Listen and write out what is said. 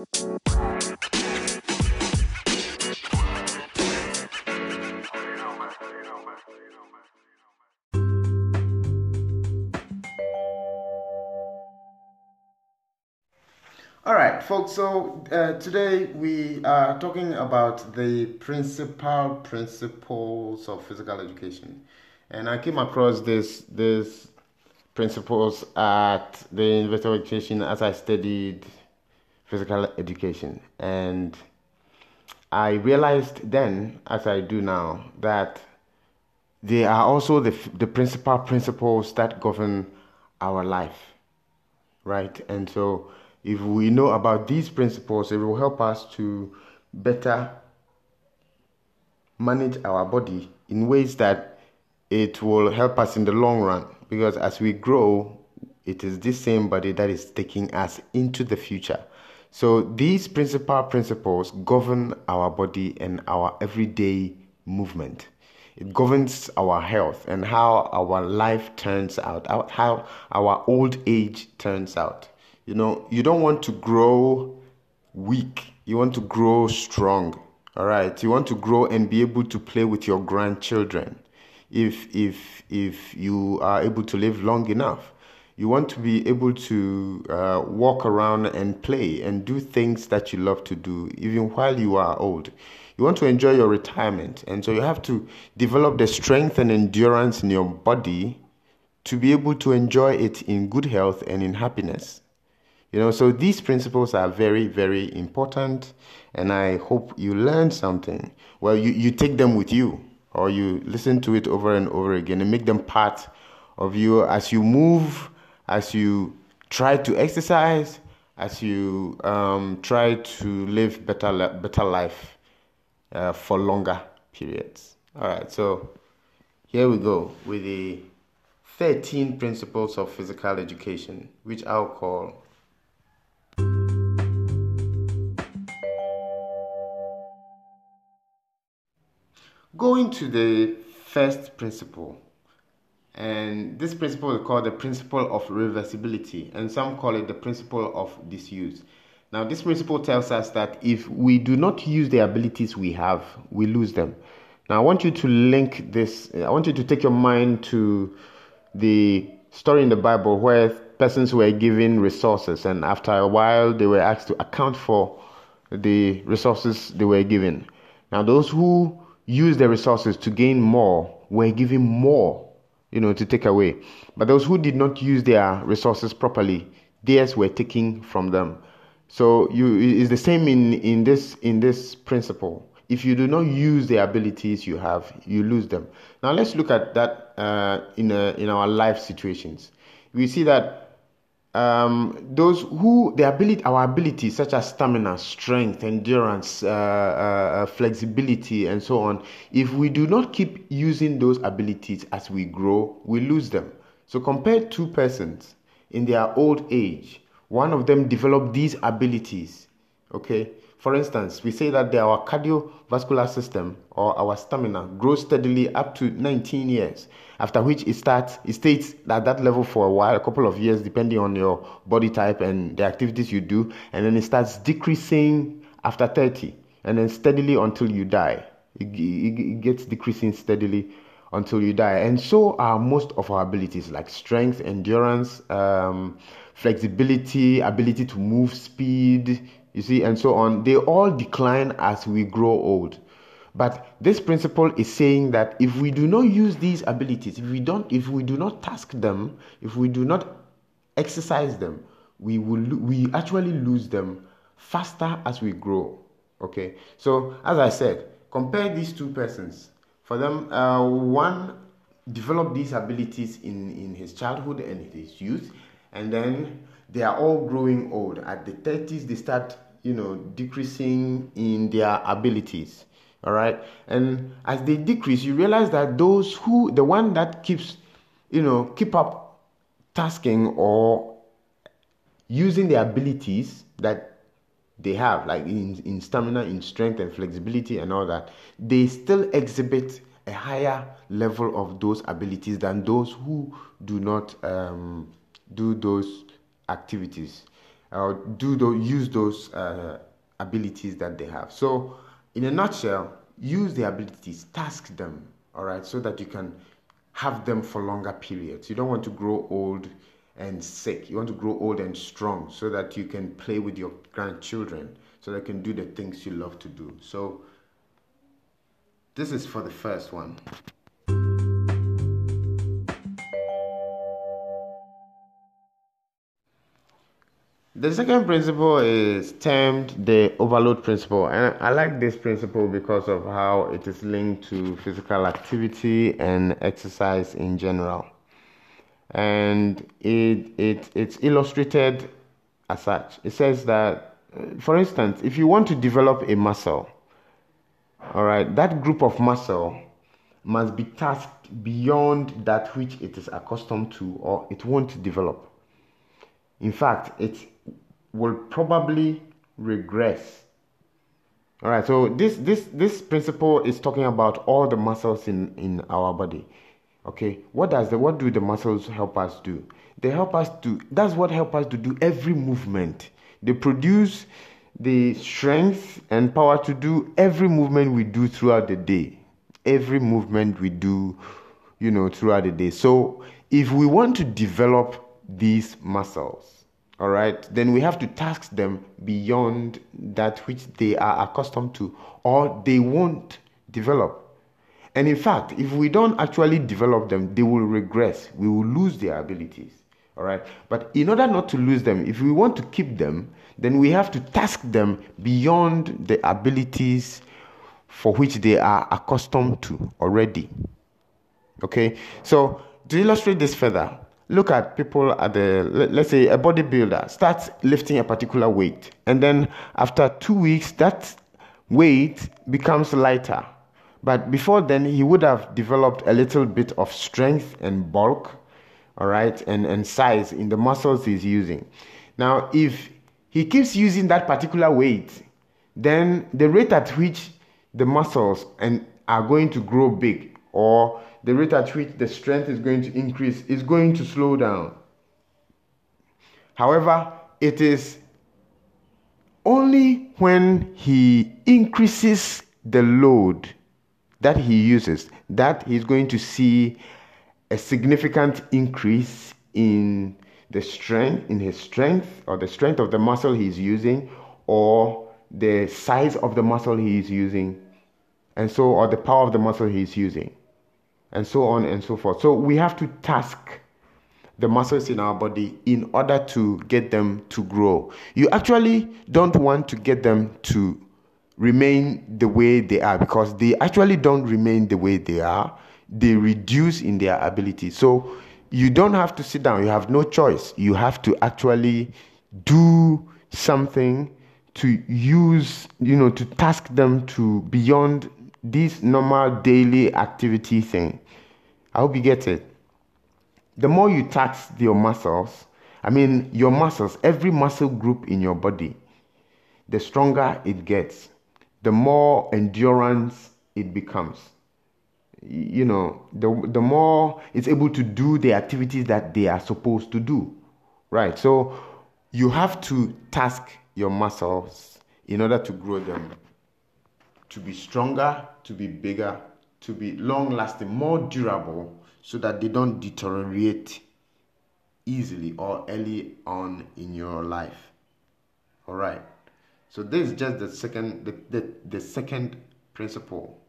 All right, folks. So uh, today we are talking about the principal principles of physical education, and I came across this this principles at the University of Education as I studied physical education, and I realized then, as I do now, that they are also the the principal principles that govern our life, right? And so if we know about these principles, it will help us to better manage our body in ways that it will help us in the long run. Because as we grow, it is this same body that is taking us into the future. So these principal principles govern our body and our everyday movement. It governs our health and how our life turns out, how our old age turns out. You know, you don't want to grow weak. You want to grow strong. All right. You want to grow and be able to play with your grandchildren. If if if you are able to live long enough, you want to be able to uh, walk around and play and do things that you love to do, even while you are old. You want to enjoy your retirement, and so you have to develop the strength and endurance in your body to be able to enjoy it in good health and in happiness. You know, so these principles are very, very important, and I hope you learn something. Well, you, you take them with you, or you listen to it over and over again and make them part of you as you move, as you try to exercise, as you um, try to live better, better life uh, for longer periods. All right, so here we go with the 13 principles of physical education, which I'll call Going to the first principle, and this principle is called the principle of reversibility, and some call it the principle of disuse. Now, this principle tells us that if we do not use the abilities we have, we lose them. Now, I want you to link this, I want you to take your mind to the story in the Bible where persons were given resources, and after a while, they were asked to account for the resources they were given. Now, those who used their resources to gain more were given more, you know, to take away. But those who did not use their resources properly, theirs were taken from them. So you it's the same in, in this in this principle. If you do not use the abilities you have, you lose them. Now let's look at that uh, in a, in our life situations. We see that um, those who the ability, our abilities such as stamina, strength, endurance, uh, uh, uh, flexibility, and so on. If we do not keep using those abilities as we grow, we lose them. So compare two persons in their old age. One of them developed these abilities, okay, for instance, we say that our cardiovascular system or our stamina grows steadily up to 19 years, after which it starts it stays at that level for a while, a couple of years, depending on your body type and the activities you do, and then it starts decreasing after 30, and then steadily until you die. It, it, gets decreasing steadily until you die. And so are most of our abilities like strength, endurance, um, flexibility, ability to move, speed, you see, and so on, they all decline as we grow old. But this principle is saying that if we do not use these abilities, if we don't, if we do not task them, if we do not exercise them, we will we actually lose them faster as we grow. Okay, so as I said, compare these two persons. For them, uh, one developed these abilities in in his childhood and his youth, and then they are all growing old. At the 30s, they start, you know, decreasing in their abilities. All right. And as they decrease, you realize that those who, the one that keeps, you know, keep up tasking or using the abilities that they have, like in, in stamina, in strength and flexibility and all that, they still exhibit a higher level of those abilities than those who do not um, do those activities. or do those, use those uh, abilities that they have. So, in a nutshell, use the abilities, task them, all right, so that you can have them for longer periods. You don't want to grow old and sick. You want to grow old and strong so that you can play with your grandchildren, so they can do the things you love to do. So, this is for the first one. The second principle is termed the overload principle, and I like this principle because of how it is linked to physical activity and exercise in general. And it, it, it's illustrated as such. It says that, uh, for instance, if you want to develop a muscle, all right, that group of muscle must be tasked beyond that which it is accustomed to, or it won't develop. In fact, it will probably regress. All right, so this this this principle is talking about all the muscles in in our body. Okay, what does the what do the muscles help us do? They help us to that's what help us to do every movement. They produce the strength and power to do every movement we do throughout the day. Every movement we do, you know, throughout the day. So if we want to develop these muscles, all right, then we have to task them beyond that which they are accustomed to or they won't develop. And in fact, if we don't actually develop them, they will regress. We will lose their abilities. All right. But in order not to lose them, if we want to keep them, then we have to task them beyond the abilities for which they are accustomed to already. Okay. So to illustrate this further, look at people at the let's say a bodybuilder starts lifting a particular weight and then after two weeks that weight becomes lighter. But before then he would have developed a little bit of strength and bulk all right and, and size in the muscles he's using. Now if he keeps using that particular weight then the rate at which the muscles and are going to grow big or the rate at which the strength is going to increase is going to slow down. However, it is only when he increases the load that he uses that he's going to see a significant increase in the strength in his strength or the strength of the muscle he's using or the size of the muscle he is using and so or the power of the muscle he's using and so on and so forth. So we have to task the muscles in our body in order to get them to grow. You actually don't want to get them to remain the way they are because they actually don't remain the way they are. They reduce in their ability. So you don't have to sit down. You have no choice. You have to actually do something to use, you know, to task them to beyond this normal daily activity thing. I hope you get it. The more you tax your muscles, I mean, your muscles, every muscle group in your body, the stronger it gets, the more endurance it becomes. You know, the, the more it's able to do the activities that they are supposed to do. Right? So you have to task your muscles in order to grow them to be stronger, to be bigger, to be long lasting, more durable, so that they don't deteriorate easily or early on in your life. All right. So this is just the second the, the, the second principle